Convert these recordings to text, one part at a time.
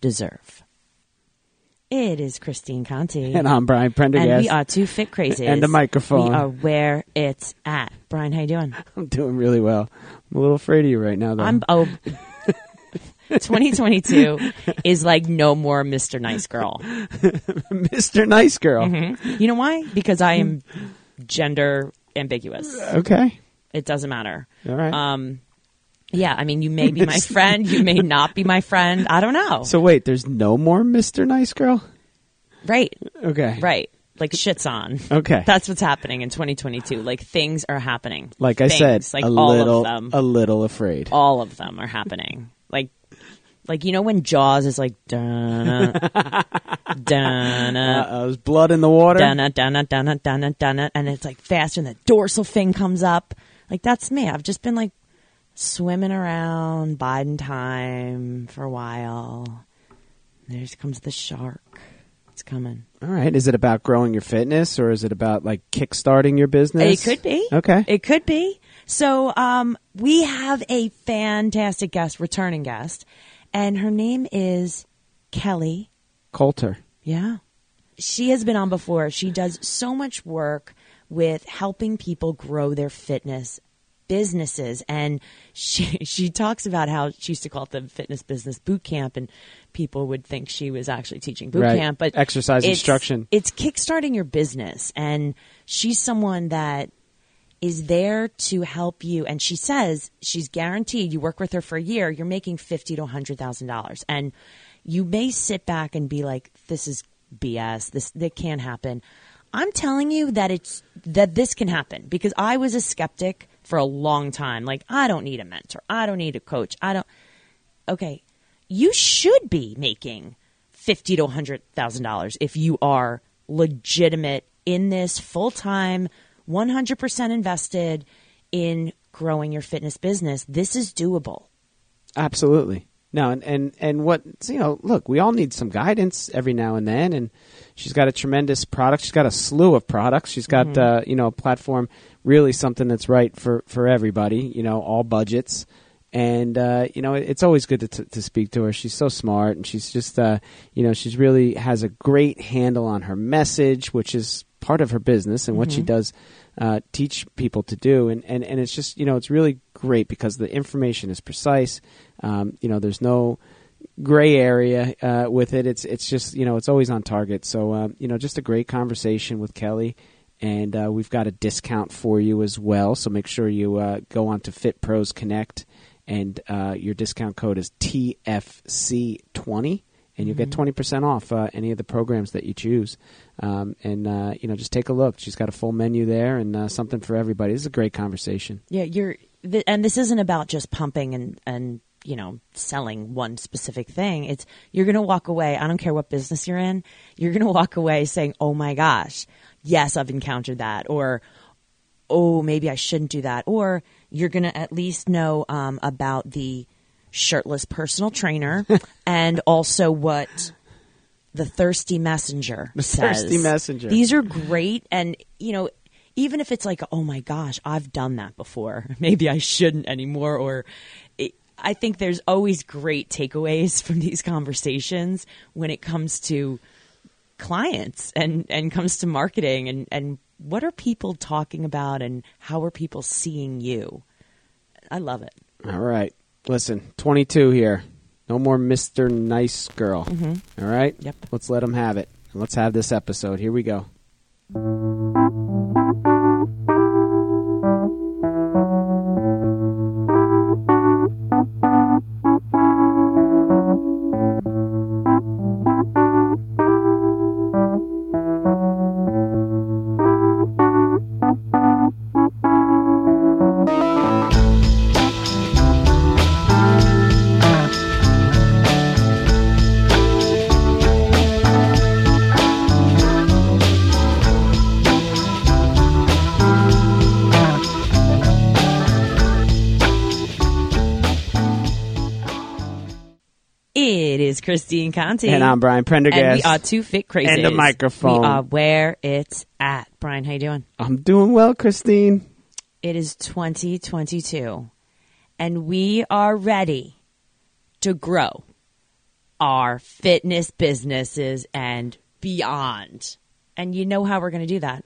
deserve? It is Christine Conti. And I'm Brian Prendergast. And we are two fit crazies. And the microphone. We are where it's at. Brian, how you doing? I'm doing really well. I'm a little afraid of you right now, though. I'm oh 2022 is like no more Mr. Nice Girl. Mr. Nice Girl. You know why? Because I am gender ambiguous. Okay. It doesn't matter. All right. Um, yeah, I mean, you may be my friend, you may not be my friend. I don't know. so wait, there's no more Mr. Nice Girl? right, Okay. right. Like shit's on. Okay. That's what's happening in 2022. Like things are happening. like I Things, said, like a all little, of them. a little afraid. all of them are happening. Like, like you know when Jaws is like dun dun Uh, there's blood in the water. dun dun dun dun dun and it's like faster, and the dorsal fin comes up. Like that's me. I've just been like swimming around, biding time for a while. There comes the shark. It's coming. All right. Is it about growing your fitness, or is it about like kickstarting your business? It could be. Okay. It could be. So um, we have a fantastic guest, returning guest, and her name is Kelly. Coulter. Yeah. She has been on before. She does so much work with helping people grow their fitness businesses. And she she talks about how she used to call it the fitness business boot camp and people would think she was actually teaching boot Right. camp but Exercise it's- instruction. it's kickstarting your business. And she's someone that is there to help you. And she says she's guaranteed you work with her for a year you're making fifty to hundred thousand dollars. And you may sit back and be like this is bs this that can't happen. I'm telling you that it's that this can happen because i was a skeptic for a long time like i don't need a mentor i don't need a coach i don't okay you should be making fifty to hundred thousand dollars if you are legitimate in this full time, one hundred percent invested in growing your fitness business. This is doable. Absolutely. No, and, and, and what, you know, look, we all need some guidance every now and then. And she's got a tremendous product. She's got a slew of products. She's got, uh, you know, a platform, really something that's right for, for everybody, you know, all budgets. And, uh, you know, it's always good to, to, to speak to her. She's so smart and she's just, uh, you know, she's really has a great handle on her message, which is part of her business and what she does uh, teach people to do. And, and, and it's just, you know, it's really great because the information is precise. Um, you know, there's no gray area uh, with it. It's it's just you know it's always on target. So um, you know, just a great conversation with Kelly, and uh, we've got a discount for you as well. So make sure you uh, go on to Fit Pros Connect, and uh, your discount code is TFC twenty. And you'll get twenty percent off uh, any of the programs that you choose, um, and uh, you know just take a look. She's got a full menu there and uh, something for everybody. This is a great conversation. Yeah, you're, th- and this isn't about just pumping and and you know selling one specific thing. It's you're going to walk away. I don't care what business you're in. You're going to walk away saying, "Oh my gosh, yes, I've encountered that," or "Oh, maybe I shouldn't do that," or you're going to at least know um, about the shirtless personal trainer and also what the thirsty messenger The says. Thirsty Messenger. These are great, and you know, even if it's like, oh my gosh, I've done that before. Maybe I shouldn't anymore. Or I think there's always great takeaways from these conversations when it comes to clients and and comes to marketing and and what are people talking about and how are people seeing you. I love it. All right. Listen, 22 here. No more Mr. Nice Girl. Mm-hmm. All right? Yep. Let's let them have it. Let's have this episode. Here we go. Christine Conti. And I'm Brian Prendergast. And we are two fit crazies. And the microphone. We are where it's at. Brian, how you doing? I'm doing well, Christine. It is 2022, and we are ready to grow our fitness businesses and beyond. And you know how we're going to do that.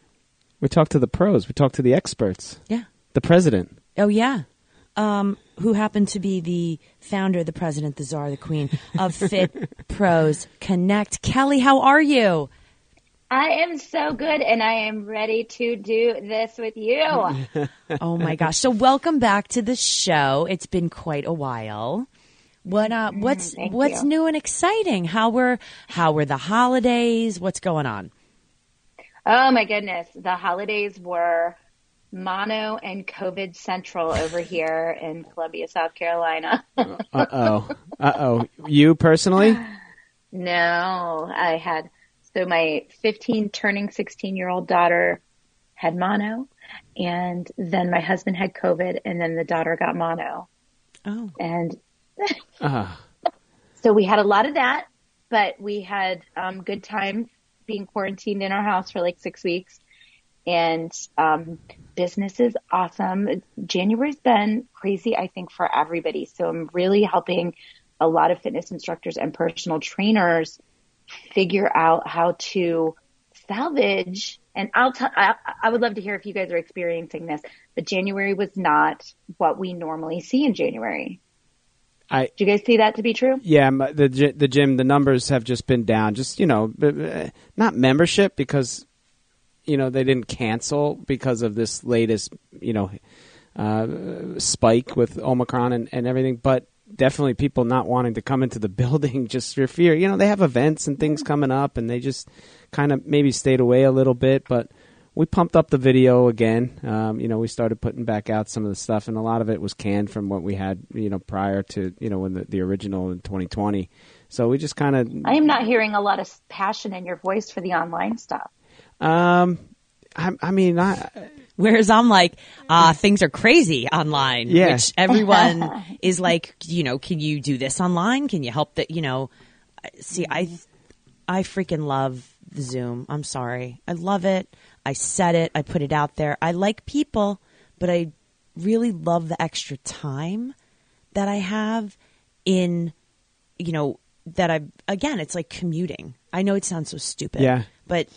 We talk to the pros. We talk to the experts. Yeah. The president. Oh, yeah. Um, who happened to be the founder, the president, the czar, the queen of Fit Pros Connect. Kelly, how are you? I am so good and I am ready to do this with you. oh my gosh. So welcome back to the show. It's been quite a while. What uh what's Mm, what's you. new and exciting? How were how were the holidays? What's going on? Oh my goodness. The holidays were mono and COVID central over here in Columbia, South Carolina. Uh oh. Uh oh. You personally? no, I had, so my 15 turning 16 year old daughter had mono and then my husband had COVID and then the daughter got mono. Oh. And Uh, So we had a lot of that, but we had um, good time being quarantined in our house for like six weeks. And um, business is awesome. January's been crazy, I think, for everybody. So I'm really helping a lot of fitness instructors and personal trainers figure out how to salvage. And I'll tell, I, I would love to hear if you guys are experiencing this, but January was not what we normally see in January. I Do you guys see that to be true? yeah, the the gym the numbers have just been down. Just you know, not membership because you know they didn't cancel because of this latest you know uh, spike with Omicron and, and everything, but definitely people not wanting to come into the building just for fear. You know, they have events and things coming up, and they just kind of maybe stayed away a little bit, but. We pumped up the video again. Um, you know, we started putting back out some of the stuff, and a lot of it was canned from what we had, you know, prior to, you know, when the, the original in 2020. So we just kind of I am not hearing a lot of passion in your voice for the online stuff. Um, I, I mean, I, Whereas I'm like, uh, things are crazy online. Yeah. Which everyone is like, you know, can you do this online? Can you help that? You know, see, I, I freaking love Zoom. I'm sorry. I love it. I said it. I put it out there. I like people, but I really love the extra time that I have in, you know, that I, again, it's like commuting. I know it sounds so stupid. Yeah. But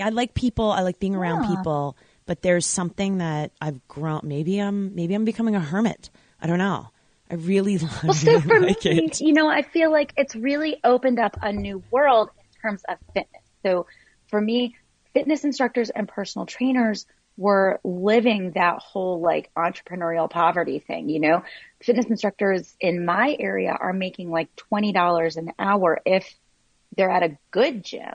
I like people. I like being around Yeah. people. But there's something that I've grown. Maybe I'm maybe I'm becoming a hermit. I don't know. I really, Well, so really for like me, it. you know, I feel like it's really opened up a new world in terms of fitness. So for me, fitness instructors and personal trainers were living that whole like entrepreneurial poverty thing, you know? Fitness instructors in my area are making like $20 an hour if they're at a good gym.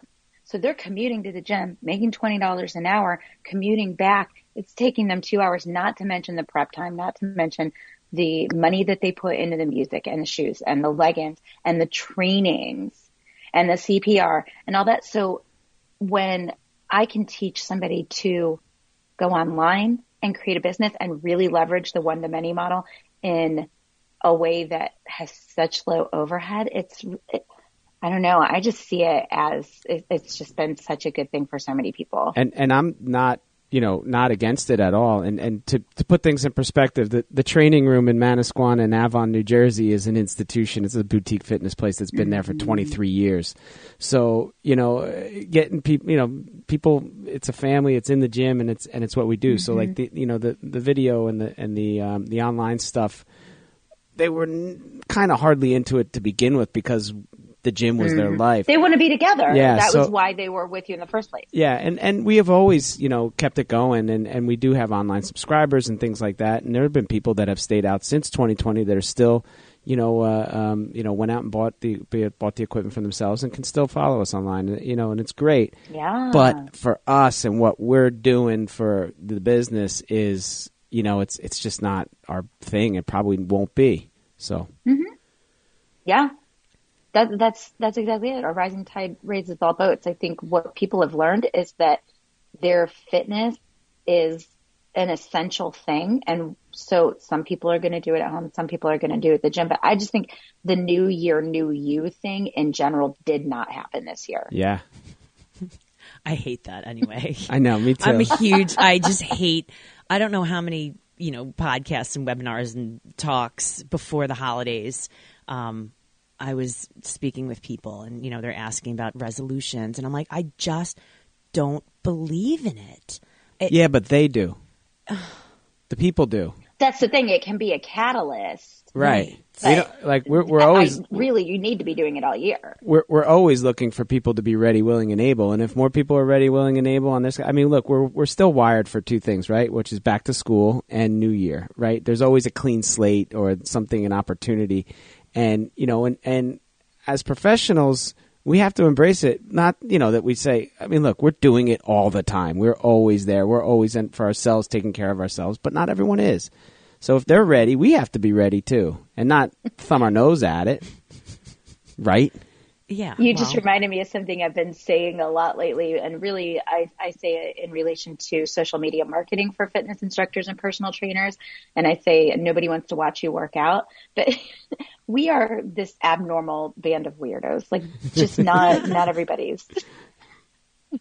So they're commuting to the gym, making $20 an hour, commuting back. It's taking them two hours, not to mention the prep time, not to mention the money that they put into the music and the shoes and the leggings and the trainings and the CPR and all that. So when I can teach somebody to go online and create a business and really leverage the one to many model in a way that has such low overhead, it's, it, I don't know. I just see it as it, it's just been such a good thing for so many people. and and I'm not, you know, not against it at all. And and to to put things in perspective, the the training room in Manasquan and Avon, New Jersey, is an institution. It's a boutique fitness place that's been there for 23 years. So you know, getting people, you know, people. It's a family. It's in the gym, and it's and it's what we do. So like the you know the the video and the and the um, the online stuff. They were n- kind of hardly into it to begin with because the gym was their life. They want to be together. Yeah, that so- was why they were with you in the first place. Yeah, and, and we have always, you know, kept it going, and, and we do have online subscribers and things like that. And there have been people that have stayed out since 2020 that are still, you know, uh, um, you know, went out and bought the bought the equipment for themselves and can still follow us online, you know, and it's great. Yeah. But for us and what we're doing for the business is, you know, it's it's just not our thing. It probably won't be. So Yeah. That, that's, that's exactly it. A rising tide raises all boats. I think what people have learned is that their fitness is an essential thing. And so some people are going to do it at home. Some people are going to do it at the gym. But I just think the new year, new you thing in general did not happen this year. Yeah. I hate that anyway. I know, me too. I'm a huge, I just hate, I don't know how many, you know, podcasts and webinars and talks before the holidays. Um, I was speaking with people and, you know, they're asking about resolutions. And I'm like, I just don't believe in it. it yeah, but they do. the people do. That's the thing. It can be a catalyst. Right. We don't, like we're we're always I, really you need to be doing it all year. We're we're always looking for people to be ready, willing, and able. And if more people are ready, willing, and able on this, I mean, look, we're we're still wired for two things, right? Which is back to school and New Year, right? There's always a clean slate or something, an opportunity, and you know, and and as professionals, we have to embrace it. Not you know that we say. I mean, look, we're doing it all the time. We're always there. We're always in for ourselves, taking care of ourselves. But not everyone is. So if they're ready, we have to be ready too, and not thumb our nose at it, right? Yeah. You well. just reminded me of something I've been saying a lot lately, and really, I, I say it in relation to social media marketing for fitness instructors and personal trainers. And I say nobody wants to watch you work out, but we are this abnormal band of weirdos. Like, just not not everybody's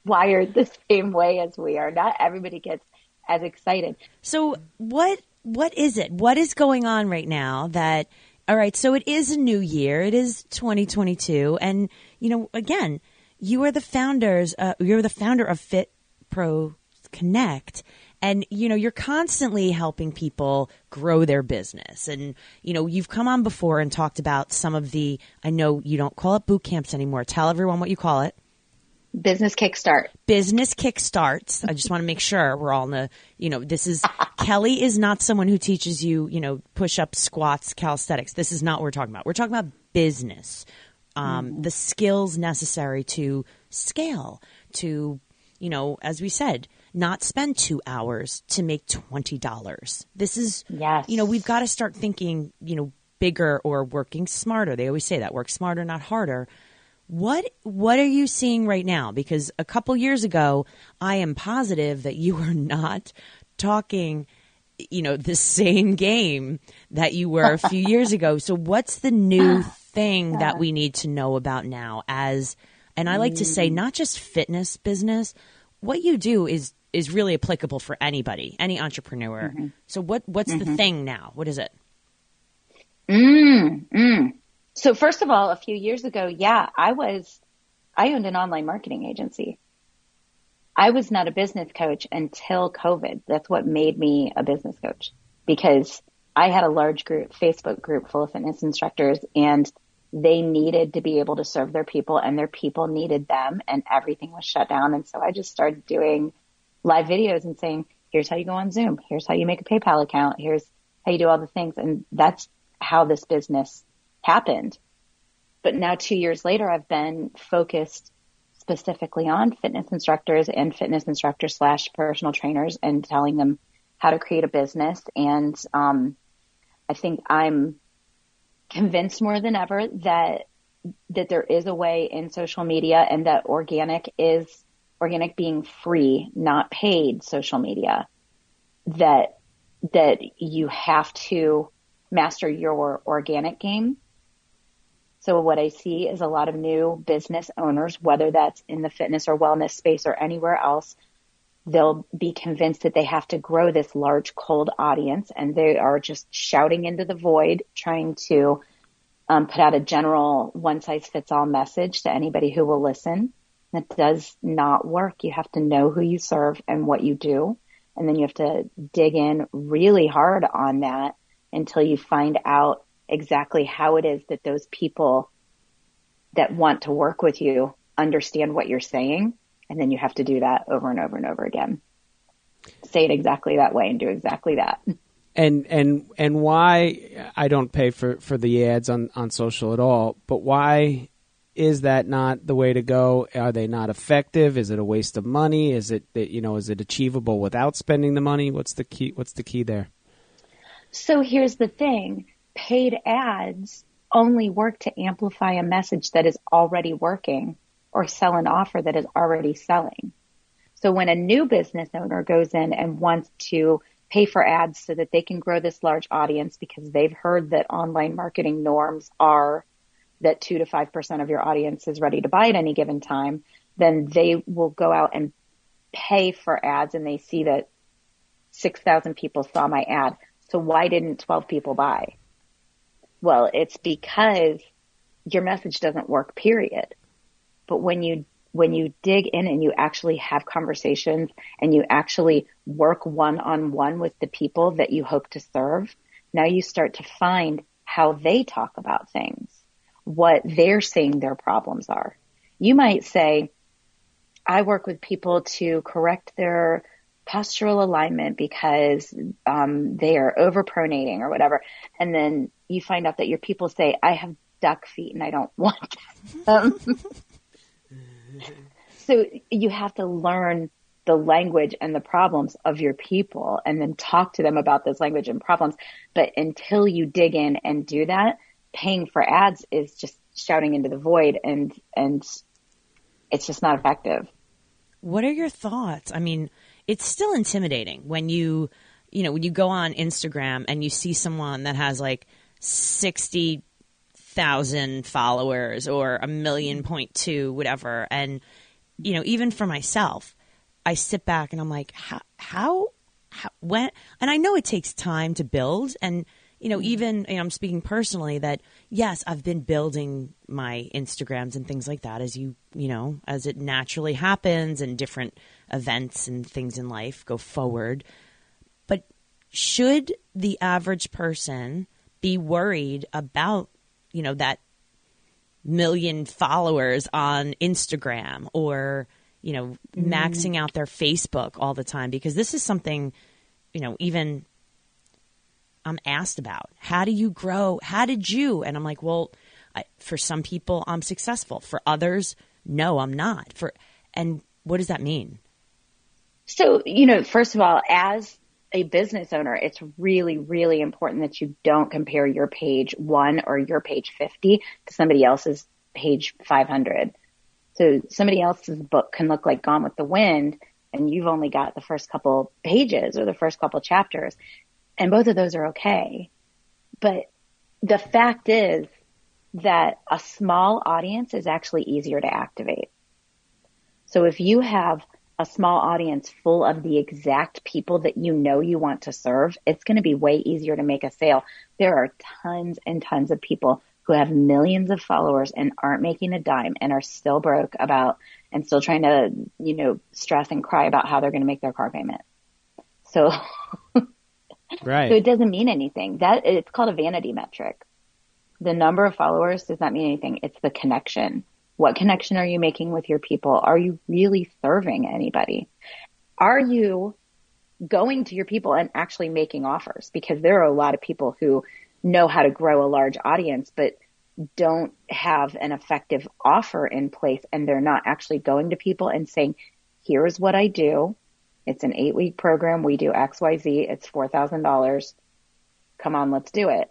wired the same way as we are. Not everybody gets as excited. So, what what is it? What is going on right now that all right, so it is a new year. It is 2022 and you know, again, you are the founders uh, you're the founder of Fit Pro Connect and you know you're constantly helping people grow their business and you know you've come on before and talked about some of the I know you don't call it boot camps anymore. Tell everyone what you call it. Business Kickstart. Business Kickstarts. I just want to make sure we're all in the, you know, this is, Kelly is not someone who teaches you, you know, push up, squats, calisthenics. This is not what we're talking about. We're talking about business, um, mm. the skills necessary to scale, to, you know, as we said, not spend two hours to make $20. This is, yes. you know, we've got to start thinking, you know, bigger or working smarter. They always say that work smarter, not harder. What what are you seeing right now? Because a couple years ago, I am positive that you were not talking, you know, the same game that you were a few years ago. So what's the new thing that we need to know about now as and I like to say not just fitness business, what you do is is really applicable for anybody, any entrepreneur. Mm-hmm. So what what's mm-hmm. the thing now? What is it? Mm, mm. So first of all, a few years ago, yeah, I was, I owned an online marketing agency. I was not a business coach until COVID. That's what made me a business coach because I had a large group, Facebook group full of fitness instructors and they needed to be able to serve their people and their people needed them and everything was shut down. And so I just started doing live videos and saying, here's how you go on Zoom. Here's how you make a PayPal account. Here's how you do all the things. And that's how this business happened. But now two years later, I've been focused specifically on fitness instructors and fitness instructors slash personal trainers and telling them how to create a business. And, um, I think I'm convinced more than ever that, that there is a way in social media and that organic is organic being free, not paid social media that, that you have to master your organic game so what I see is a lot of new business owners, whether that's in the fitness or wellness space or anywhere else, they'll be convinced that they have to grow this large cold audience and they are just shouting into the void trying to um, put out a general one size fits all message to anybody who will listen. That does not work. You have to know who you serve and what you do. And then you have to dig in really hard on that until you find out exactly how it is that those people that want to work with you understand what you're saying. And then you have to do that over and over and over again. Say it exactly that way and do exactly that. And and and why I don't pay for, for the ads on, on social at all, but why is that not the way to go? Are they not effective? Is it a waste of money? Is it that you know is it achievable without spending the money? What's the key? What's the key there? So here's the thing: paid ads only work to amplify a message that is already working or sell an offer that is already selling. So when a new business owner goes in and wants to pay for ads so that they can grow this large audience because they've heard that online marketing norms are that two to five percent of your audience is ready to buy at any given time, then they will go out and pay for ads and they see that 6,000 people saw my ad. So why didn't 12 people buy? Well, it's because your message doesn't work, period. But when you when you dig in and you actually have conversations and you actually work one on one with the people that you hope to serve, now you start to find how they talk about things, what they're saying their problems are. You might say, I work with people to correct their postural alignment because um, they are overpronating or whatever. And then you find out that your people say, I have duck feet and I don't want them. so you have to learn the language and the problems of your people and then talk to them about those language and problems. But until you dig in and do that, paying for ads is just shouting into the void and, and it's just not effective. What are your thoughts? I mean, it's still intimidating when you, you know, when you go on Instagram and you see someone that has like 60,000 followers or a million point two, whatever. And, you know, even for myself, I sit back and I'm like, how, how, how when, and I know it takes time to build and, you know, mm-hmm. even you know, I'm speaking personally that yes, I've been building my Instagrams and things like that as you, you know, as it naturally happens and different events and things in life go forward. But should the average person be worried about, you know, that million followers on Instagram or, you know, mm. maxing out their Facebook all the time because this is something, you know, even I'm asked about. How do you grow? How did you? And I'm like, well, I, for some people, I'm successful. For others, no, I'm not. For and what does that mean? So, you know, first of all, as a business owner, it's really, really important that you don't compare your page one or your page 50 to somebody else's page 500. So somebody else's book can look like Gone with the Wind and you've only got the first couple pages or the first couple chapters. And both of those are okay. But the fact is that a small audience is actually easier to activate. So if you have a small audience full of the exact people that you know you want to serve, it's going to be way easier to make a sale. There are tons and tons of people who have millions of followers and aren't making a dime and are still broke about and still trying to, you know, stress and cry about how they're going to make their car payment. So Right. So it doesn't mean anything. That it's called a vanity metric. The number of followers does not mean anything. It's the connection. What connection are you making with your people? Are you really serving anybody? Are you going to your people and actually making offers? Because there are a lot of people who know how to grow a large audience, but don't have an effective offer in place and they're not actually going to people and saying, here's what I do. It's an eight week program. We do XYZ. It's $4,000. Come on, let's do it.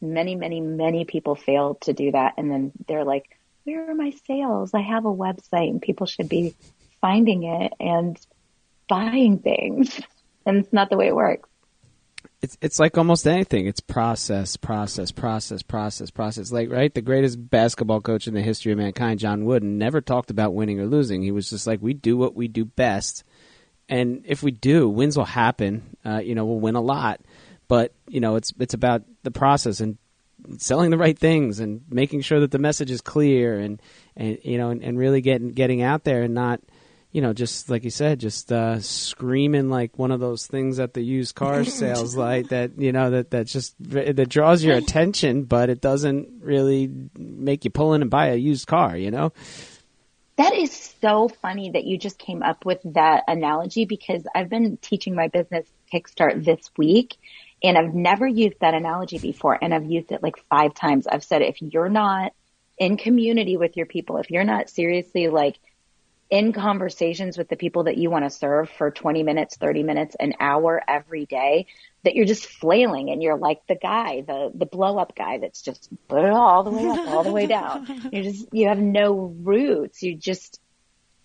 Many, many, many people fail to do that. And then they're like, where are my sales? I have a website and people should be finding it and buying things. And it's not the way it works it's it's like almost anything. It's process, process, process, process, process. Like right, the greatest basketball coach in the history of mankind, John Wooden, never talked about winning or losing. He was just like, we do what we do best, and if we do, wins will happen. Uh, you know, we'll win a lot, but you know, it's it's about the process and selling the right things and making sure that the message is clear and and you know and, and really getting getting out there and not you know, just like you said, just uh, screaming like one of those things at the used car sales light that you know that that just that draws your attention, but it doesn't really make you pull in and buy a used car. You know. That is so funny that you just came up with that analogy because I've been teaching my business Kickstart this week and I've never used that analogy before and I've used it like five times. I've said if you're not in community with your people, if you're not seriously like in conversations with the people that you want to serve for 20 minutes, 30 minutes, an hour every day that you're just flailing and you're like the guy, the, the blow up guy that's just all the way up, all the way down. You just, you have no roots. You just,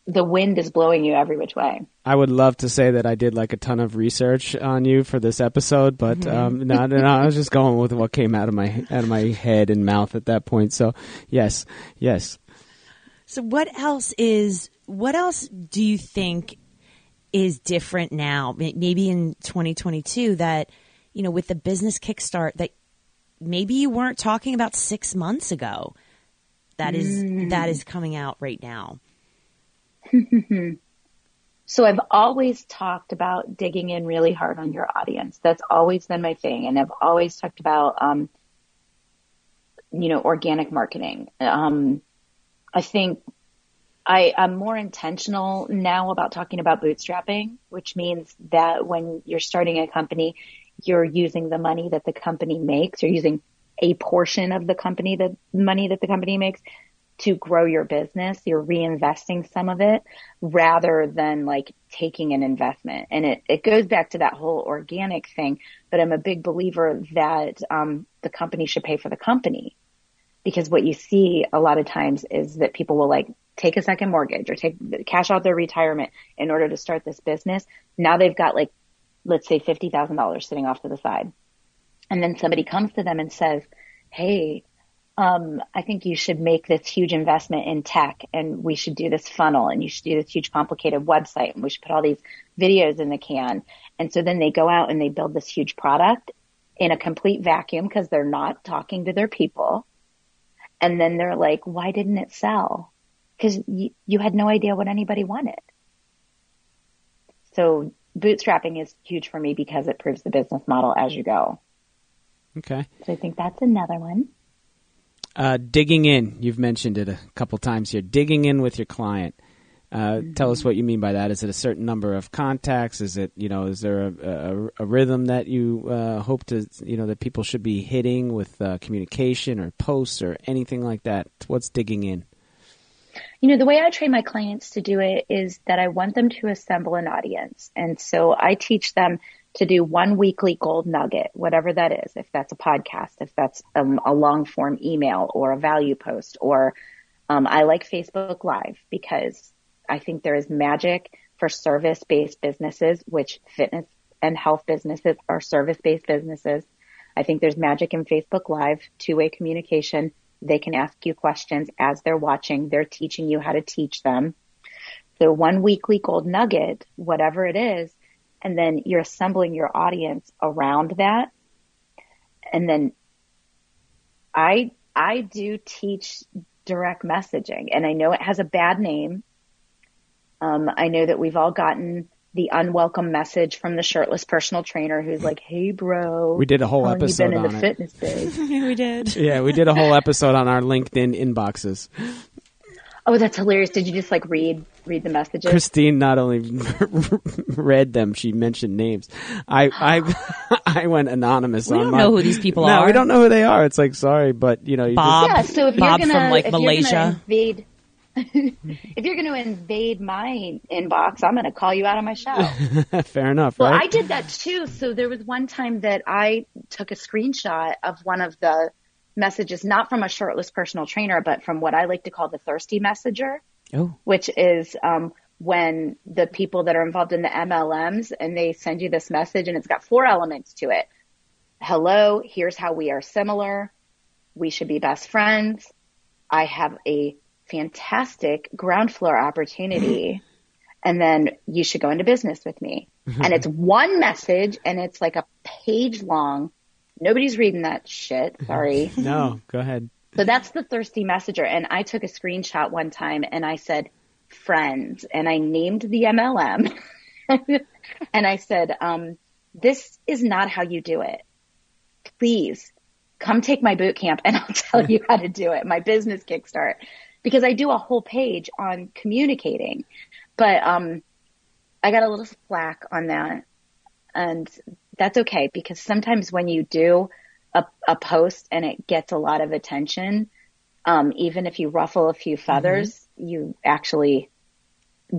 the wind is blowing you every which way. I would love to say that I did like a ton of research on you for this episode, but Mm-hmm. um, no, no, no, I was just going with what came out of my out of my head and mouth at that point. So yes, yes. So what else is what else do you think is different now? Maybe in 2022 that you know with the business kickstart that maybe you weren't talking about 6 months ago. That is that is coming out right now. So I've always talked about digging in really hard on your audience. That's always been my thing. And I've always talked about, um, you know, organic marketing. Um, I think I, I'm more intentional now about talking about bootstrapping, which means that when you're starting a company, you're using the money that the company makes. You're using a portion of the company, the money that the company makes to grow your business. You're reinvesting some of it rather than like taking an investment. And it, it goes back to that whole organic thing, but I'm a big believer that, um, the company should pay for the company because what you see a lot of times is that people will like take a second mortgage or take cash out their retirement in order to start this business. Now they've got like, let's say $50,000 sitting off to the side. And then somebody comes to them and says, Hey, um, I think you should make this huge investment in tech and we should do this funnel and you should do this huge complicated website and we should put all these videos in the can. And so then they go out and they build this huge product in a complete vacuum because they're not talking to their people. And then they're like, why didn't it sell? Because you, you had no idea what anybody wanted. So bootstrapping is huge for me because it proves the business model as you go. Okay. So I think that's another one. Uh, digging in, you've mentioned it a couple times here. Digging in with your client. Uh, Tell us what you mean by that. Is it a certain number of contacts? Is it you know? Is there a, a, a rhythm that you uh, hope to you know that people should be hitting with uh, communication or posts or anything like that? What's digging in? You know, the way I train my clients to do it is that I want them to assemble an audience. And so I teach them to do one weekly gold nugget, whatever that is. If that's a podcast, if that's um, a long form email or a value post, or um, I like Facebook Live because I think there is magic for service based businesses, which fitness and health businesses are service based businesses. I think there's magic in Facebook Live, two way communication. They can ask you questions as they're watching. They're teaching you how to teach them. So one weekly gold nugget, whatever it is, and then you're assembling your audience around that. And then I, I do teach direct messaging and I know it has a bad name. Um, I know that we've all gotten the unwelcome message from the shirtless personal trainer who's like, Hey bro, We did a whole how long you episode been in on the it. fitness biz. we did. Yeah, we did a whole episode on our LinkedIn inboxes. Oh, that's hilarious. Did you just like read, read the messages? Christine not only read them, she mentioned names. I I I went anonymous. We on don't my- know who these people no, are. we don't know who they are. It's like sorry, but you know, you Bob. Yeah, so if Bob you're from, gonna, like, if You're Malaysia. gonna invade, if you're going to invade my inbox, I'm going to call you out on my show. fair enough, Well, right? I did that too. So there was one time that I took a screenshot of one of the messages, not from a shirtless personal trainer, but from what I like to call the thirsty messenger, Oh, which is um, when the people that are involved in the MLMs and they send you this message and it's got four elements to it. Hello, here's how we are similar. We should be best friends. I have a fantastic ground floor opportunity. And then you should go into business with me. and it's one message and it's like a page long. Nobody's reading that shit. Sorry. no, go ahead. So that's the thirsty messenger. And I took a screenshot one time and I said, friends, and I named the MLM. and I said, um, this is not how you do it. Please come take my boot camp and I'll tell you how to do it. My business kickstart because I do a whole page on communicating, but, um, I got a little flack on that and that's okay because sometimes when you do a, a post and it gets a lot of attention, um, even if you ruffle a few feathers, you actually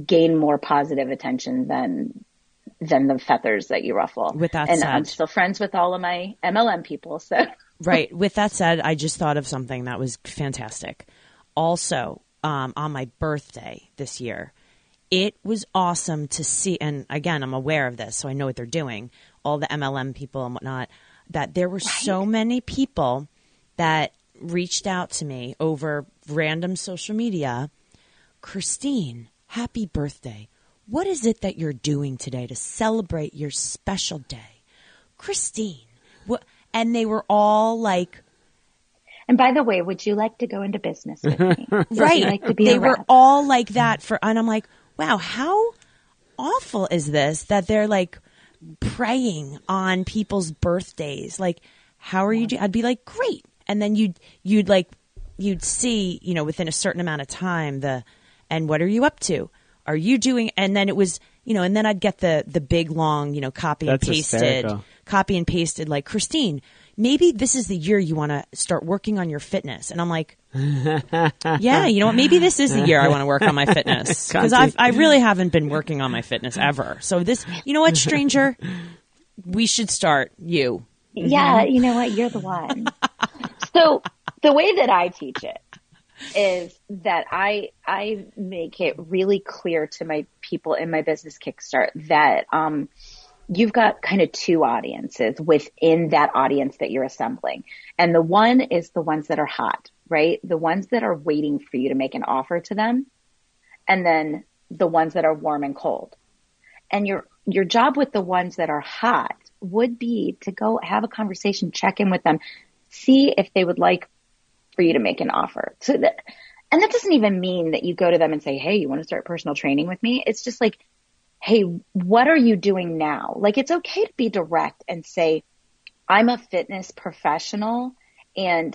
gain more positive attention than than the feathers that you ruffle. With that and said- I'm still friends with all of my MLM people, so right. With that said, I just thought of something that was fantastic. Also, um, on my birthday this year, it was awesome to see. And again, I'm aware of this, so I know what they're doing. All the MLM people and whatnot. That there were so many people that reached out to me over random social media. Christine, happy birthday. What is it that you're doing today to celebrate your special day? Christine. What, and they were all like, And by the way, would you like to go into business with me? Right. like to be they were all like that for, and I'm like, wow, how awful is this that they're like preying on people's birthdays? Like, how are you doing? I'd be like, great. And then you'd, you'd like, you'd see, you know, within a certain amount of time, the, and what are you up to? Are you doing, and then it was, you know, and then I'd get the, the big long, you know, copy That's and pasted, hysterical. copy and pasted, like, Christine, maybe this is the year you want to start working on your fitness. And I'm like, yeah, you know what? Maybe this is the year I want to work on my fitness because I I really haven't been working on my fitness ever. So this, you know what, stranger, we should start you. Yeah, you know what? You're the one. so the way that I teach it is that I I make it really clear to my people in my business kickstart that um you've got kind of two audiences within that audience that you're assembling. And the one is the ones that are hot, right? The ones that are waiting for you to make an offer to them. And then the ones that are warm and cold. And your your job with the ones that are hot would be to go have a conversation, check in with them, see if they would like for you to make an offer. So that, and that doesn't even mean that you go to them and say, Hey, you want to start personal training with me? It's just like, Hey, what are you doing now? Like it's okay to be direct and say, I'm a fitness professional and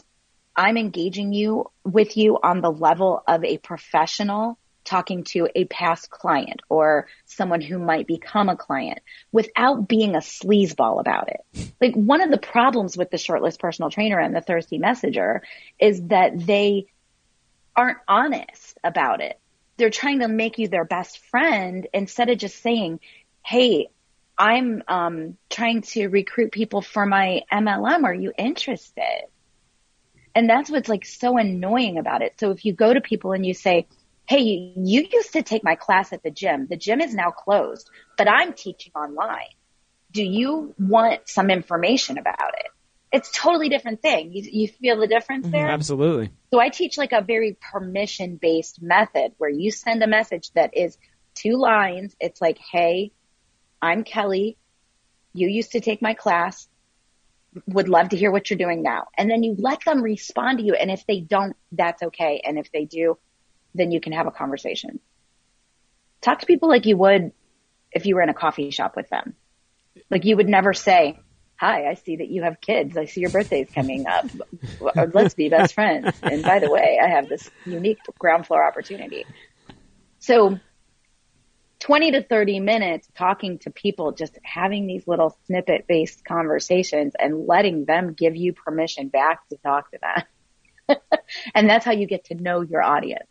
I'm engaging you with you on the level of a professional talking to a past client or someone who might become a client without being a sleazeball about it. Like one of the problems with the shortlist personal trainer and the thirsty messenger is that they aren't honest about it. They're trying to make you their best friend instead of just saying, Hey, I'm um, trying to recruit people for my MLM. Are you interested? And that's what's like so annoying about it. So if you go to people and you say, Hey, you used to take my class at the gym. The gym is now closed, but I'm teaching online. Do you want some information about it? It's totally different thing. You, you feel the difference mm-hmm, there? Absolutely. So I teach like a very permission based method where you send a message that is two lines. It's like, Hey, I'm Kelly. You used to take my class. Would love to hear what you're doing now. And then you let them respond to you. And if they don't, that's okay. And if they do, then you can have a conversation. Talk to people like you would if you were in a coffee shop with them. Like you would never say, hi, I see that you have kids. I see your birthday's coming up. Let's be best friends. And by the way, I have this unique ground floor opportunity. So 20 to 30 minutes talking to people, just having these little snippet based conversations and letting them give you permission back to talk to them. and that's how you get to know your audience.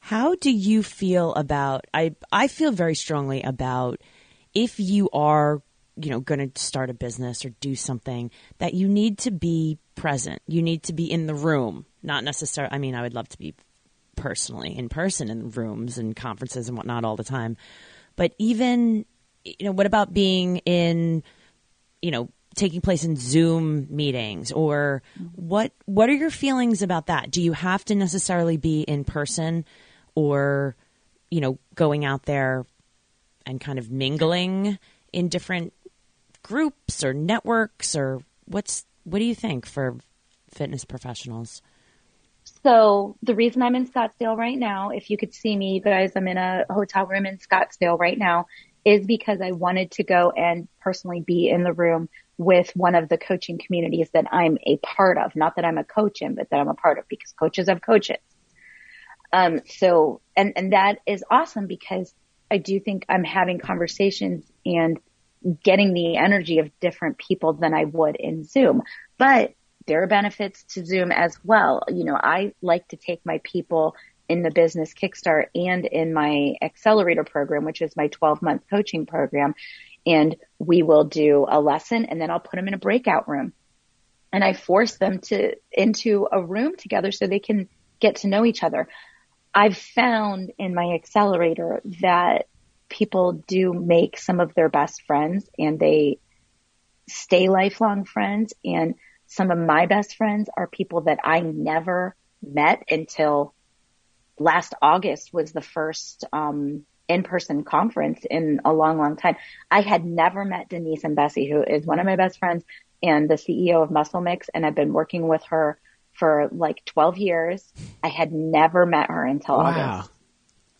How do you feel about I I feel very strongly about if you are, you know, going to start a business or do something that you need to be present. You need to be in the room, not necessarily I mean, I would love to be personally in person in rooms and conferences and whatnot all the time. But even you know, what about being in you know, taking place in Zoom meetings or what what are your feelings about that? Do you have to necessarily be in person or you know, going out there and kind of mingling in different groups or networks or what's what do you think for fitness professionals? So the reason I'm in Scottsdale right now, if you could see me, guys, I'm in a hotel room in Scottsdale right now, is because I wanted to go and personally be in the room with one of the coaching communities that I'm a part of. Not that I'm a coach in, but that I'm a part of because coaches have coaches. Um, so, and, and that is awesome because I do think I'm having conversations and getting the energy of different people than I would in Zoom. But there are benefits to Zoom as well. You know, I like to take my people in the business kickstart and in my accelerator program, which is my 12 month coaching program. And we will do a lesson and then I'll put them in a breakout room and I force them to into a room together so they can get to know each other. I've found in my accelerator that people do make some of their best friends and they stay lifelong friends. And some of my best friends are people that I never met until last August was the first, um, in-person conference in a long, long time. I had never met Denise and Bessie, who is one of my best friends and the CEO of Muscle Mix. And I've been working with her for like 12 years. I had never met her until Wow. August.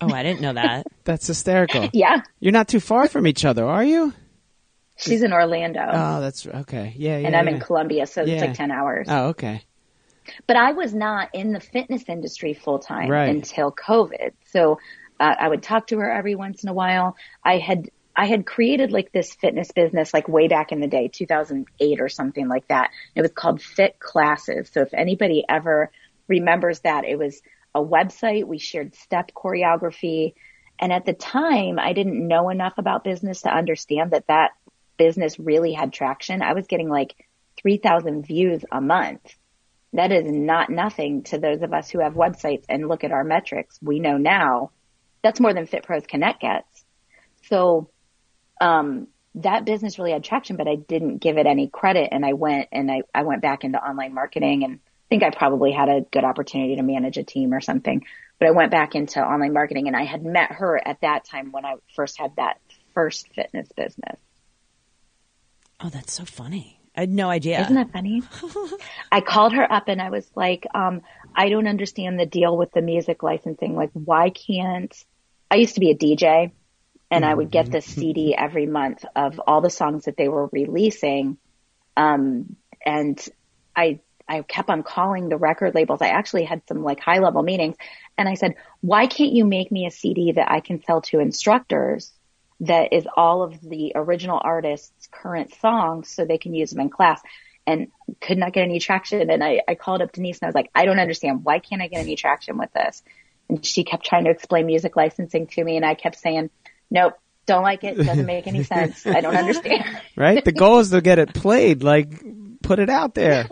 Oh, I didn't know that. That's hysterical. Yeah. You're not too far from each other, are you? She's in Orlando Oh, that's okay. Yeah, yeah. and I'm yeah. in Columbia. So Yeah. it's like 10 hours. Oh, okay. but I was not in the fitness industry full time Right. until COVID. So uh, I would talk to her every once in a while. I had I had created like this fitness business like way back in the day, 2008 or something like that. It was called Fit Classes. So if anybody ever remembers that, it was a website. We shared step choreography. And at the time, I didn't know enough about business to understand that that business really had traction. I was getting like 3,000 views a month that is not nothing to those of us who have websites and look at our metrics. We know now that's more than Fit Pros Connect gets. So, um, that business really had traction, but I didn't give it any credit. And I went and I, I went back into online marketing and think I probably had a good opportunity to manage a team or something, but I went back into online marketing and I had met her at that time when I first had that first fitness business. Oh, that's so funny. I had no idea. Isn't that funny? I called her up and I was like, um, I don't understand the deal with the music licensing. Like, why can't, I used to be a DJ and I would get this CD every month of all the songs that they were releasing. Um, and I, I kept on calling the record labels. I actually had some like high level meetings and I said, why can't you make me a CD that I can sell to instructors that is all of the original artist's current songs so they can use them in class and could not get any traction. And I, I called up Denise and I was like, I don't understand. Why can't I get any traction with this? And she kept trying to explain music licensing to me and I kept saying, nope, don't like it. Doesn't make any sense. I don't understand. Right? The goal is to get it played, like put it out there.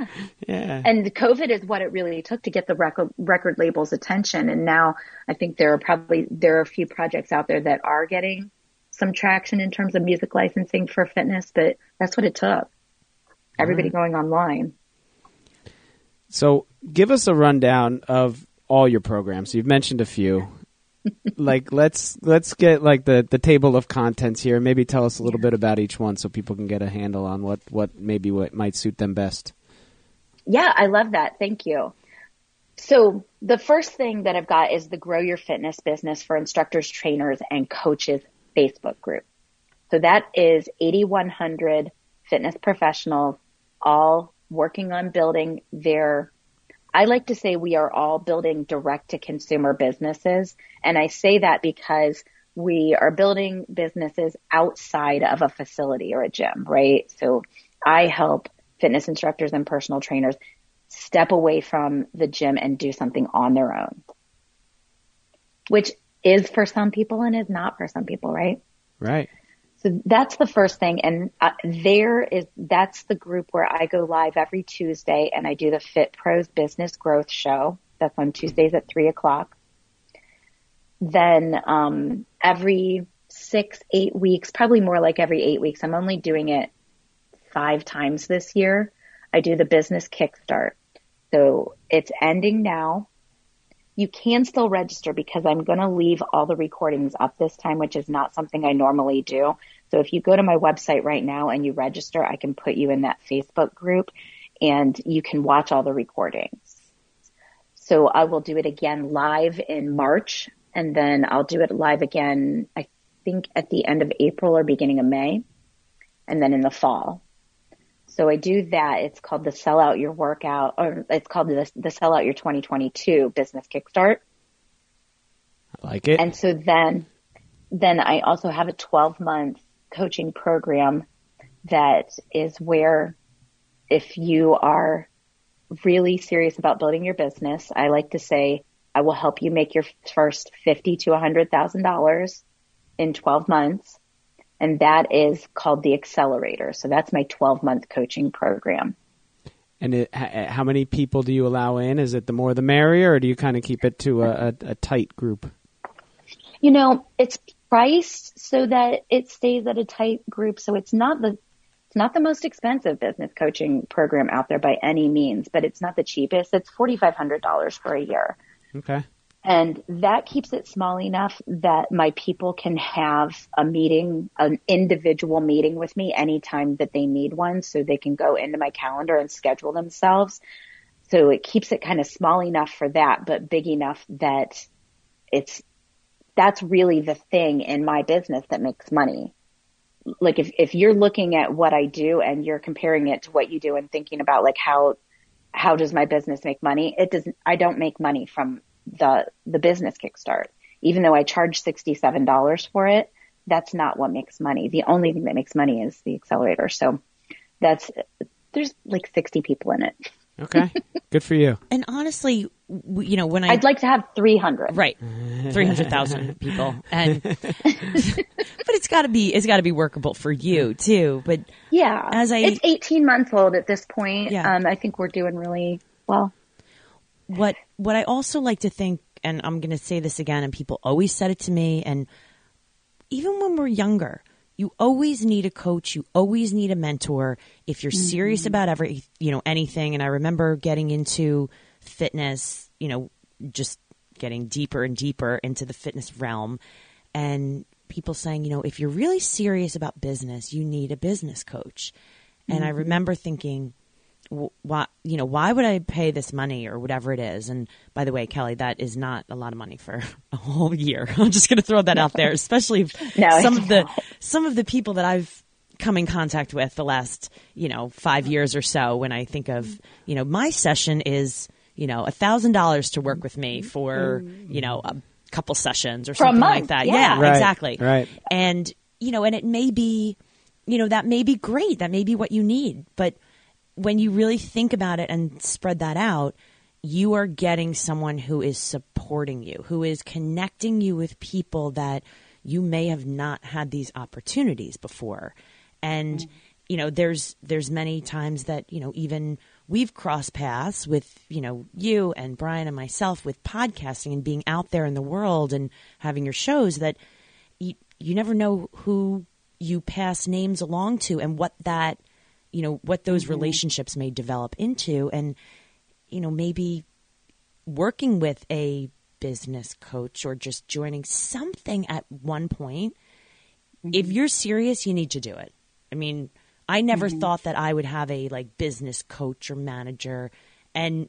Yeah. And COVID is what it really took to get the record, record label's attention. And now I think there are probably, there are a few projects out there that are getting some traction in terms of music licensing for fitness, but that's what it took. Everybody going online. So, give us a rundown of all your programs. You've mentioned a few. Like let's let's get like the the table of contents here. Maybe tell us a little bit about each one so people can get a handle on what what maybe what might suit them best. Yeah, I love that. Thank you. So the first thing that I've got is the Grow Your Fitness Business for Instructors, Trainers, and Coaches Facebook group. So that is 8,100 fitness professionals all working on building their, I like to say we are all building direct to consumer businesses. And I say that because we are building businesses outside of a facility or a gym, right? So I help fitness instructors and personal trainers step away from the gym and do something on their own, which is for some people and is not for some people, right? Right. So that's the first thing. And uh, there is, that's the group where I go live every Tuesday and I do the Fit Pros Business Growth Show. That's on Tuesdays at three o'clock. Then, um, every six, eight weeks, probably more like every eight weeks. I'm only doing it five times this year. I do the business kickstart. So it's ending now. You can still register because I'm going to leave all the recordings up this time, which is not something I normally do. So if you go to my website right now and you register, I can put you in that Facebook group and you can watch all the recordings. So I will do it again live in March and then I'll do it live again, I think at the end of April or beginning of May and then in the fall. So I do that. It's called the Sell Out Your Workout, or it's called the, the Sell Out Your 2022 Business Kickstart. I like it. And so then, then I also have a 12 month coaching program that is where if you are really serious about building your business, I like to say, I will help you make your first fifty to a hundred thousand dollars in 12 months. And that is called the accelerator. So that's my 12 month coaching program. And it, h- how many people do you allow in? Is it the more the merrier, or do you kind of keep it to a, a, a tight group? You know, it's priced so that it stays at a tight group. So it's not the it's not the most expensive business coaching program out there by any means, but it's not the cheapest. It's forty five hundred dollars for a year. Okay. And that keeps it small enough that my people can have a meeting, an individual meeting with me anytime that they need one. So they can go into my calendar and schedule themselves. So it keeps it kind of small enough for that, but big enough that it's, that's really the thing in my business that makes money. Like if, if you're looking at what I do and you're comparing it to what you do and thinking about like how, how does my business make money? It doesn't, I don't make money from the the business kickstart. Even though I charge sixty seven dollars for it, that's not what makes money. The only thing that makes money is the accelerator. So that's there's like sixty people in it. Okay, good for you. And honestly, you know, when I I'd like to have three hundred. right, three hundred thousand people, and but it's got to be it's got to be workable for you too. But Yeah, As I- it's eighteen months old at this point. Yeah. Um, I think we're doing really well. What what I also like to think, and I'm going to say this again, and people always said it to me, and even when we're younger, you always need a coach, you always need a mentor. If you're serious mm-hmm. about every, you know, anything, and I remember getting into fitness, you know, just getting deeper and deeper into the fitness realm, and people saying, you know, if you're really serious about business, you need a business coach. And I mm-hmm. remember thinking, why you know why would I pay this money or whatever it is? And by the way, Kelly, that is not a lot of money for a whole year. I'm just going to throw that out there, especially No, some of the some of the people that I've come in contact with the last you know five years or so. When I think of you know my session is you know a thousand dollars to work with me for you know a couple sessions or For a something like month, that. yeah. Right, exactly. right. And you know, and it may be you know that may be great. That may be what you need, but when you really think about it and spread that out, you are getting someone who is supporting you, who is connecting you with people that you may have not had these opportunities before. And mm-hmm. you know, there's there's many times that, you know, even we've crossed paths with, you know, you and Brian and myself with podcasting and being out there in the world and having your shows that you, you never know who you pass names along to and what that you know what those mm-hmm. relationships may develop into and you know maybe working with a business coach or just joining something at one point if mm-hmm. you're serious you need to do it. I mean i never mm-hmm. thought that i would have a like business coach or manager and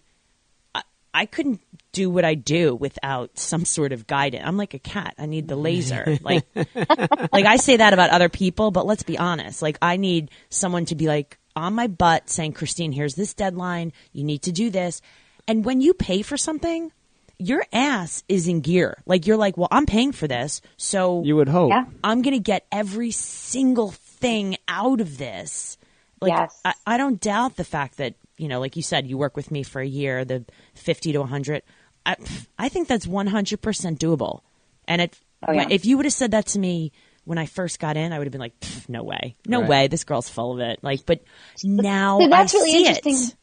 I, I couldn't do what I do without some sort of guidance. I'm like a cat. I need the laser. Like, like I say that about other people, but let's be honest. Like I need someone to be like on my butt saying, Christine, here's this deadline. You need to do this. And when you pay for something, your ass is in gear. Like you're like, well, I'm paying for this. So You would hope. Yeah. I'm going to get every single thing out of this. Like, Yes. I, I don't doubt the fact that, you know, like you said, you work with me for a year, the 50 to 100. I, I think that's 100% doable. And it, Oh, yeah. if you would have said that to me when I first got in, I would have been like, no way. No Right. way. This girl's full of it. Like, but now So that's I really see interesting. it.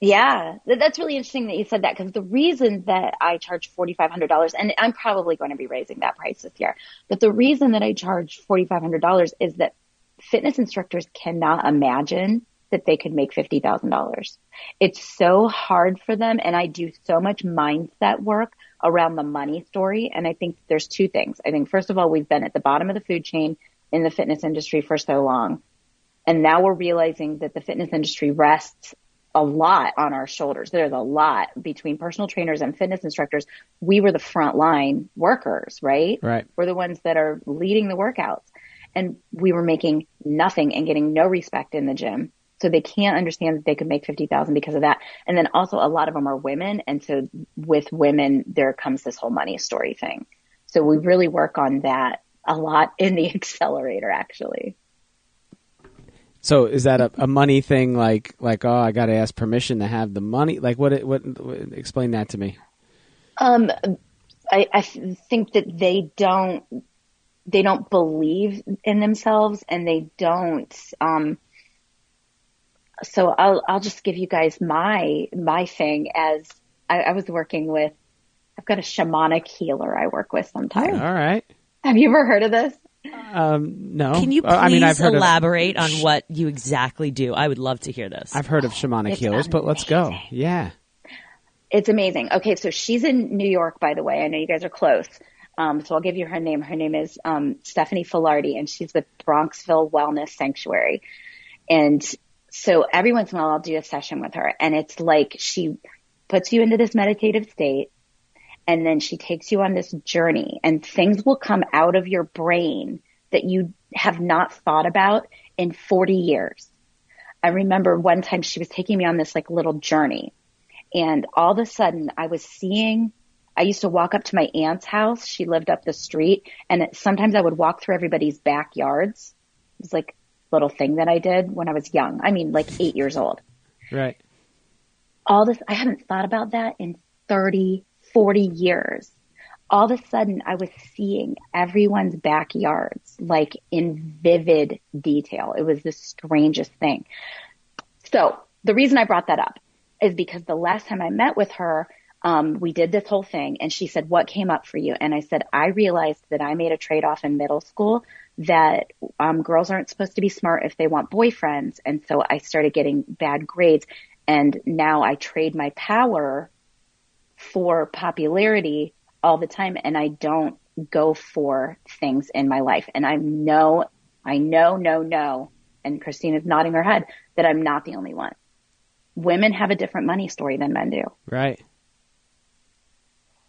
Yeah, that's really interesting that you said that because the reason that I charge forty five hundred dollars, and I'm probably going to be raising that price this year, but the reason that I charge forty five hundred dollars is that fitness instructors cannot imagine that they could make fifty thousand dollars. It's so hard for them, and I do so much mindset work around the money story. And I think there's two things. I think first of all, we've been at the bottom of the food chain in the fitness industry for so long. And now we're realizing that the fitness industry rests a lot on our shoulders. There's a lot between personal trainers and fitness instructors. We were the frontline workers, right? Right. We're the ones that are leading the workouts. And we were making nothing and getting no respect in the gym. So they can't understand that they could make 50,000 because of that. And then also a lot of them are women. And so with women, there comes this whole money story thing. So we really work on that a lot in the accelerator, actually. So is that a, a money thing? Like like oh, I got to ask permission to have the money. Like what? What? what explain that to me. Um, I, I think that they don't, they don't believe in themselves and they don't, um, so I'll I'll just give you guys my my thing as I, I was working with. I've got a shamanic healer I work with sometimes. All right. Have you ever heard of this? Um, no. Can you please Uh, I mean, I've heard of elaborate on what you exactly do? I would love to hear this. I've heard of shamanic It's healers, but let's go. Yeah. It's amazing. Okay, so she's in New York, by the way. I know you guys are close. Um, so I'll give you her name. Her name is um, Stephanie Filardi, and she's with Bronxville Wellness Sanctuary. And so every once in a while, I'll do a session with her, and it's like she puts you into this meditative state, and then she takes you on this journey, and things will come out of your brain that you have not thought about in 40 years. I remember one time she was taking me on this like little journey and all of a sudden I was seeing, I used to walk up to my aunt's house. She lived up the street and sometimes I would walk through everybody's backyards. It was like little thing that I did when I was young. I mean, like eight years old. Right. All this, I haven't thought about that in 30, 40 years. All of a sudden I was seeing everyone's backyards like in vivid detail. It was the strangest thing. So the reason I brought that up is because the last time I met with her, um, we did this whole thing and she said, what came up for you? And I said, I realized that I made a trade off in middle school that, um, girls aren't supposed to be smart if they want boyfriends. And so I started getting bad grades and now I trade my power for popularity all the time and I don't go for things in my life. And I know, I know, no, no. And Christine is nodding her head that I'm not the only one. Women have a different money story than men do. Right.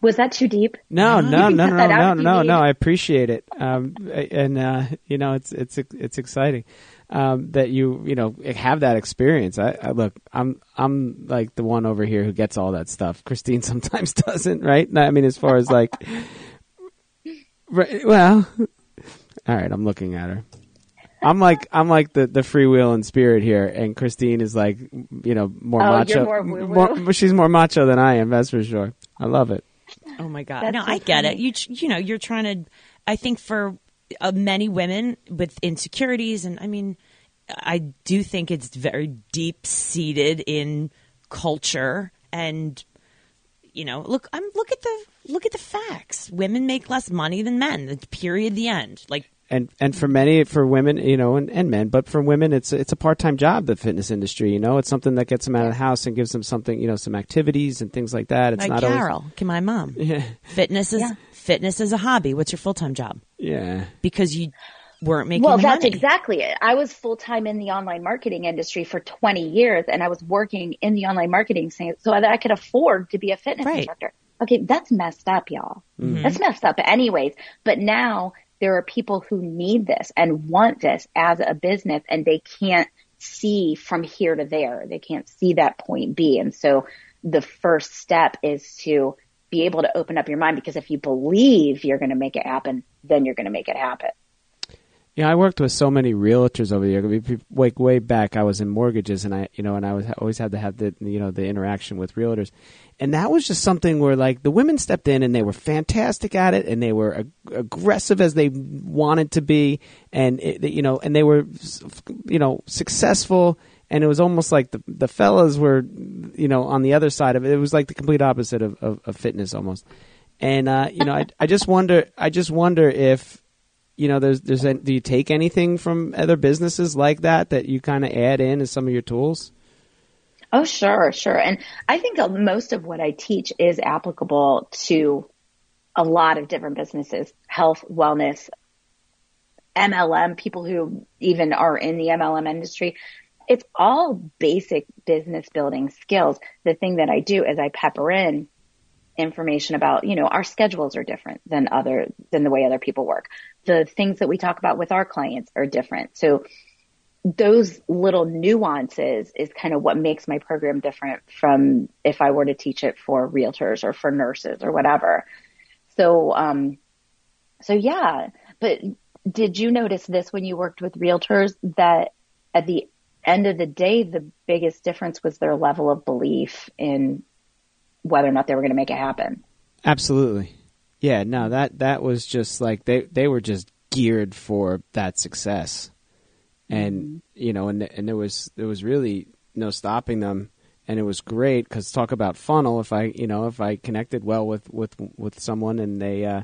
Was that too deep? No, No. no, no, no, no, no, no. I appreciate it, um, and uh, you know, it's it's it's exciting um, that you you know have that experience. I, I look, I'm I'm like the one over here who gets all that stuff. Christine sometimes doesn't, right? I mean, as far as like, right, well, all right. I'm looking at her. I'm like I'm like the the freewheel and spirit here, and Christine is like you know more Oh, macho. you're more more- she's more macho than I am. That's for sure. I love it. Oh my god! That's no, so I get funny. it. You you know you're trying to. I think for uh, many women with insecurities, and I mean, I do think it's very deep seated in culture, and you know, look, I'm look at the look at the facts. Women make less money than men. The period. The end. Like and and for many for women you know and, and men but for women it's it's a part-time job the fitness industry you know it's something that gets them out of the house and gives them something you know some activities and things like that it's like not Carol, can my mom. always Fitness is Yeah. fitness is a hobby. What's your full time job? yeah Because you weren't making Well, the that's exactly it. I was full time in the online marketing industry for 20 years and I was working in the online marketing scene so that I could afford to be a fitness Right. instructor. Okay, that's messed up, y'all. Mm-hmm. That's messed up anyways. But now there are people who need this and want this as a business and they can't see from here to there. They can't see that point B. And so the first step is to be able to open up your mind because if you believe you're going to make it happen, then you're going to make it happen. Yeah, I worked with so many realtors over the years. Like way back, I was in mortgages, and I, you know, and I was always had to have the, you know, the interaction with realtors, and that was just something where like the women stepped in and they were fantastic at it, and they were ag- aggressive as they wanted to be, and it, you know, and they were, you know, successful, and it was almost like the the fellas were, you know, on the other side of it. It was like the complete opposite of of, of fitness almost, and uh, you know, I I just wonder, I just wonder if you know, there's, there's, do you take anything from other businesses like that that you kind of add in as some of your tools? Oh, sure, sure. And I think most of what I teach is applicable to a lot of different businesses, health, wellness, MLM, people who even are in the MLM industry. It's all basic business building skills. The thing that I do is I pepper in information about, you know, our schedules are different than other, than the way other people work. The things that we talk about with our clients are different. So those little nuances is kind of what makes my program different from if I were to teach it for realtors or for nurses or whatever. So, um, so yeah, but did you notice this when you worked with realtors that at the end of the day, the biggest difference was their level of belief in whether or not they were going to make it happen? Absolutely. Yeah, no, that, that was just like they, they were just geared for that success. And you know, and and there was there was really no stopping them, and it was great because talk about funnel. If I you know if I connected well with with with someone and they. Uh,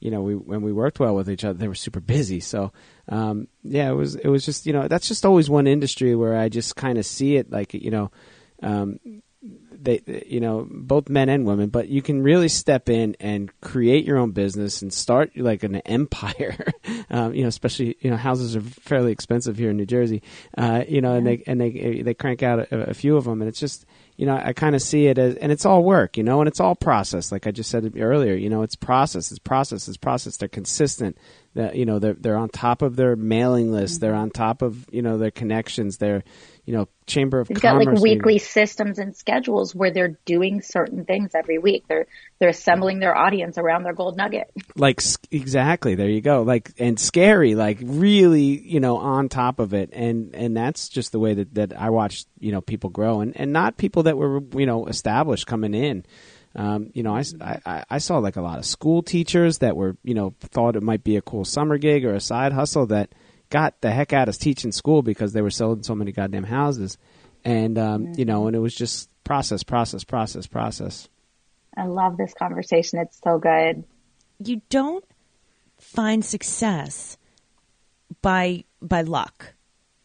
you know, we when we worked well with each other, they were super busy. So, um, yeah, it was it was just you know that's just always one industry where I just kind of see it like you know, um, they you know both men and women but you can really step in and create your own business and start like an empire um, you know especially you know houses are fairly expensive here in New Jersey uh, you know and they and they they crank out a, a few of them and it's just you know, I kind of see it as, and it's all work, you know, and it's all process. Like I just said earlier, you know, it's process, it's process, it's process. They're consistent. That you know, they're they're on top of their mailing list. Mm-hmm. They're on top of you know their connections. They're you know, Chamber of They've got like weekly systems and schedules where they're doing certain things every week. They're they're assembling their audience around their gold nugget. Like exactly, there you go. Like and scary, like really, you know, on top of it. And and that's just the way that that I watch, you know, people grow and and not people that were, you know, established coming in. Um, you know, I, I, I saw like a lot of school teachers that were, you know, thought it might be a cool summer gig or a side hustle that – got the heck out of teaching school because they were selling so many goddamn houses, and um, mm-hmm. you know, and it was just process, process, process, process. I love this conversation. It's so good. You don't find success by by luck.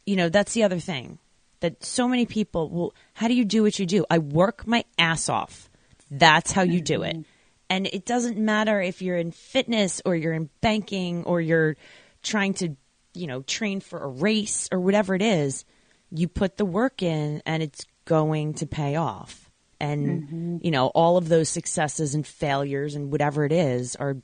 You know, that's the other thing. That so many people, well, how do you do what you do? I work my ass off. That's how you do it. And it doesn't matter if you're in fitness or you're in banking or you're trying to you know, train for a race or whatever it is, you put the work in and it's going to pay off. And, mm-hmm. you know, all of those successes and failures and whatever it is are,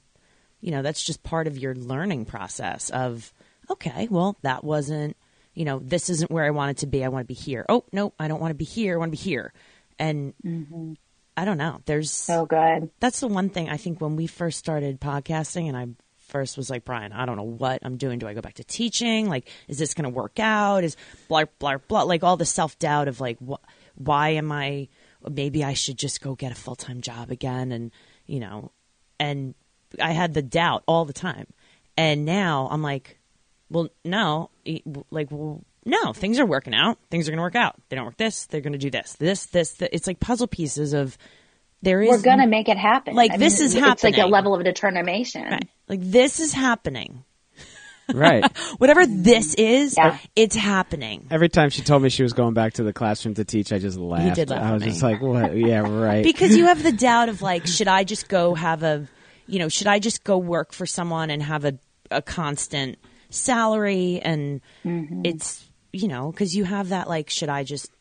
you know, that's just part of your learning process of, okay, well, that wasn't, you know, this isn't where I wanted to be. I want to be here. Oh, no, I don't want to be here. I want to be here. And mm-hmm. I don't know. There's so good. That's the one thing I think when we first started podcasting, and I first was like, Brian, I don't know what I'm doing. Do I go back to teaching? Like, is this going to work out? Is blah, blah, blah. Like all the self doubt of like, wh- why am I, maybe I should just go get a full time job again. And, you know, and I had the doubt all the time. And now I'm like, well, no, like, well, no, things are working out. Things are going to work out. They don't work this. They're going to do this, this, this, this. It's like puzzle pieces of, there is we're gonna make it happen. Like I this mean, is happening. It's like a level of determination. Right. Like this is happening. Right. Whatever this is, yeah. it's happening. Every time she told me she was going back to the classroom to teach, I just laughed. You did laugh I was just like, "What? Yeah, right." because you have the doubt of like, should I just go have a, you know, should I just go work for someone and have a a constant salary and mm-hmm. it's you know because you have that like, should I just,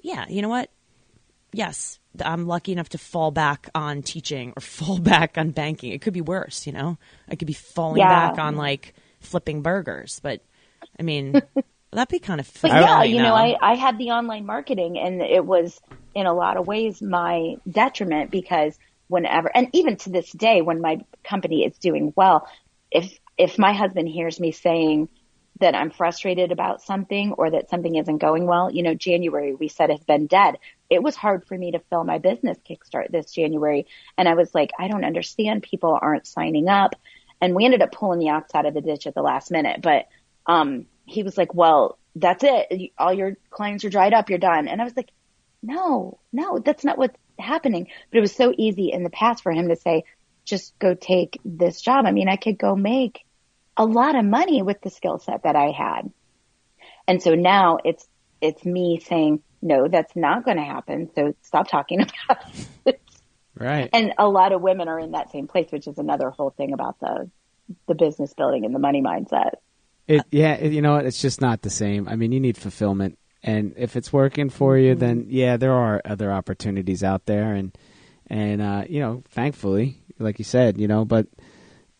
yeah, you know what? Yes, I'm lucky enough to fall back on teaching or fall back on banking. It could be worse, you know. I could be falling yeah. back on like flipping burgers, but I mean, that'd be kind of fun. But yeah, you know, I, I had the online marketing and it was in a lot of ways my detriment because whenever, and even to this day, when my company is doing well, if, if my husband hears me saying, that I'm frustrated about something or that something isn't going well, you know, January we said has been dead. It was hard for me to fill my business kickstart this January. And I was like, I don't understand. People aren't signing up. And we ended up pulling the ox out of the ditch at the last minute. But, um, he was like, well, that's it. All your clients are dried up. You're done. And I was like, no, no, that's not what's happening. But it was so easy in the past for him to say, just go take this job. I mean, I could go make a lot of money with the skill set that I had. And so now it's, it's me saying, no, that's not going to happen. So stop talking about it. Right. And a lot of women are in that same place, which is another whole thing about the, the business building and the money mindset. It, yeah, it, you know, it's just not the same. I mean, you need fulfillment. And if it's working for you, mm-hmm. then yeah, there are other opportunities out there. And, and, uh, you know, thankfully, like you said, you know, but,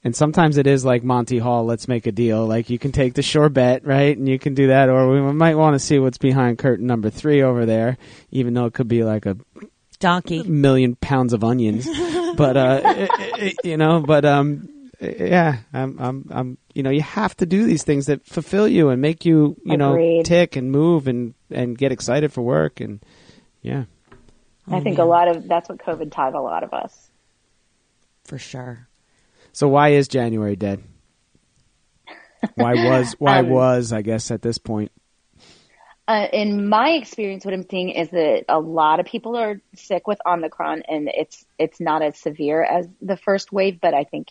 and sometimes it is like Monty Hall, let's make a deal. Like you can take the sure bet, right? And you can do that, or we might want to see what's behind curtain number three over there, even though it could be like a donkey million pounds of onions. but uh, it, it, you know, but um, yeah, I'm, I'm, I'm, you know, you have to do these things that fulfill you and make you, you Agreed. know, tick and move and and get excited for work and yeah. I think a lot of that's what COVID taught a lot of us. For sure. So why is January dead? why was why Um, was I guess at this point? Uh, in my experience, what I'm seeing is that a lot of people are sick with Omicron, and it's it's not as severe as the first wave, but I think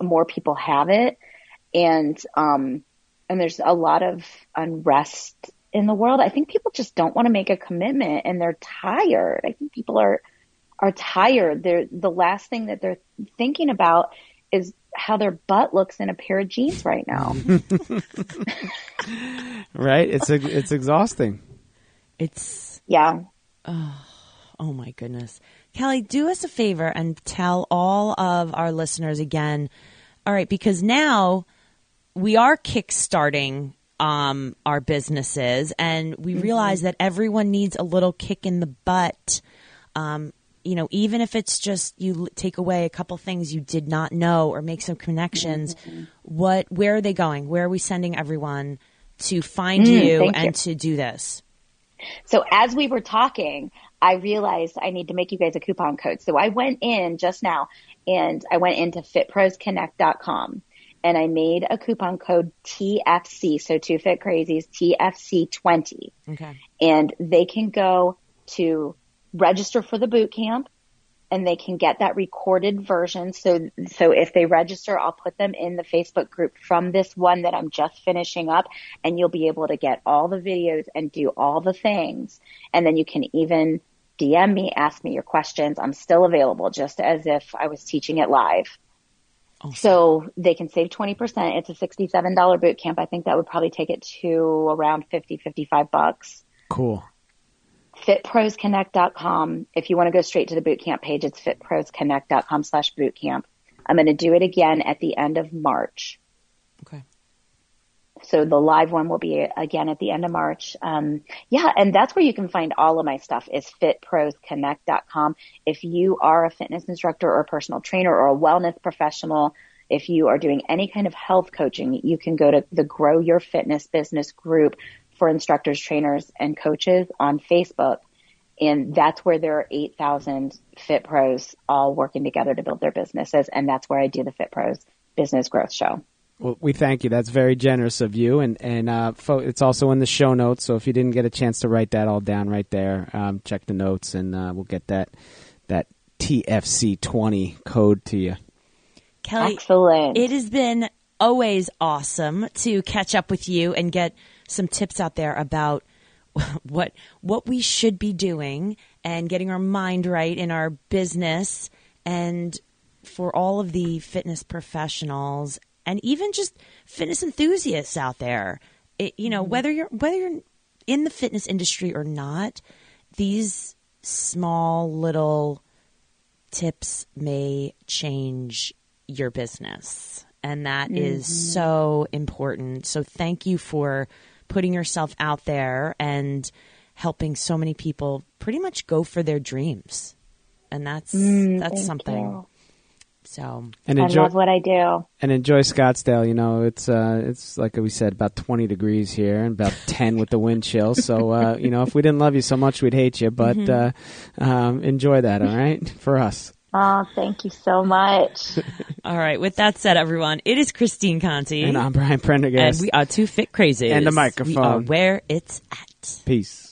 more people have it, and um, and there's a lot of unrest in the world. I think people just don't want to make a commitment, and they're tired. I think people are are tired. They're the last thing that they're thinking about is how their butt looks in a pair of jeans right now. Right? It's it's exhausting. It's yeah. Oh my goodness. Kelly, do us a favor and tell all of our listeners again. All right, because now we are kickstarting um, our businesses and we realize that everyone needs a little kick in the butt. Um, you know, even if it's just you take away a couple things you did not know or make some connections, mm-hmm. what where are they going? Where are we sending everyone to find mm, you and you. to do this? So as we were talking, I realized I need to make you guys a coupon code. So I went in just now and I went into fitprosconnect.com and I made a coupon code TFC. So two fit crazies, TFC20 Okay. and they can go to register for the boot camp and they can get that recorded version. So, so if they register, I'll put them in the Facebook group from this one that I'm just finishing up and you'll be able to get all the videos and do all the things. And then you can even DM me, ask me your questions. I'm still available just as if I was teaching it live. Oh, so they can save 20%. It's a $67 boot camp. I think that would probably take it to around 50, 55 bucks Cool. fitprosconnect.com. If you want to go straight to the bootcamp page, it's fitprosconnect.com slash bootcamp. I'm going to do it again at the end of March. Okay. So the live one will be again at the end of March. Um, yeah, and that's where you can find all of my stuff is fitprosconnect.com. If you are a fitness instructor or a personal trainer or a wellness professional, if you are doing any kind of health coaching, you can go to the Grow Your Fitness Business group for instructors, trainers, and coaches on Facebook. And that's where there are 8,000 fit pros all working together to build their businesses. And that's where I do the Fit Pros Business Growth Show. Well, we thank you. That's very generous of you, and and uh, fo- it's also in the show notes. So if you didn't get a chance to write that all down right there, um, check the notes, and uh, we'll get that that TFC twenty code to you. Kelly, Excellent. It has been always awesome to catch up with you and get some tips out there about what what we should be doing and getting our mind right in our business and for all of the fitness professionals and even just fitness enthusiasts out there. It, you know, mm-hmm. whether you're whether you're in the fitness industry or not, these small little tips may change your business. And that is mm-hmm. so important. So thank you for putting yourself out there and helping so many people pretty much go for their dreams. And that's that's Mm, thank something. you. So And I enjoy love what I do. and enjoy Scottsdale. You know, it's uh, it's like we said, about twenty degrees here, and about ten with the wind chill. So uh, you know, if we didn't love you so much, we'd hate you. But uh, um, enjoy that, all right, for us. Oh, thank you so much. all right, with that said, everyone, it is Christine Conti. And I'm Brian Prendergast. and we are two fit crazies. And the We are microphone. where it's at. Peace.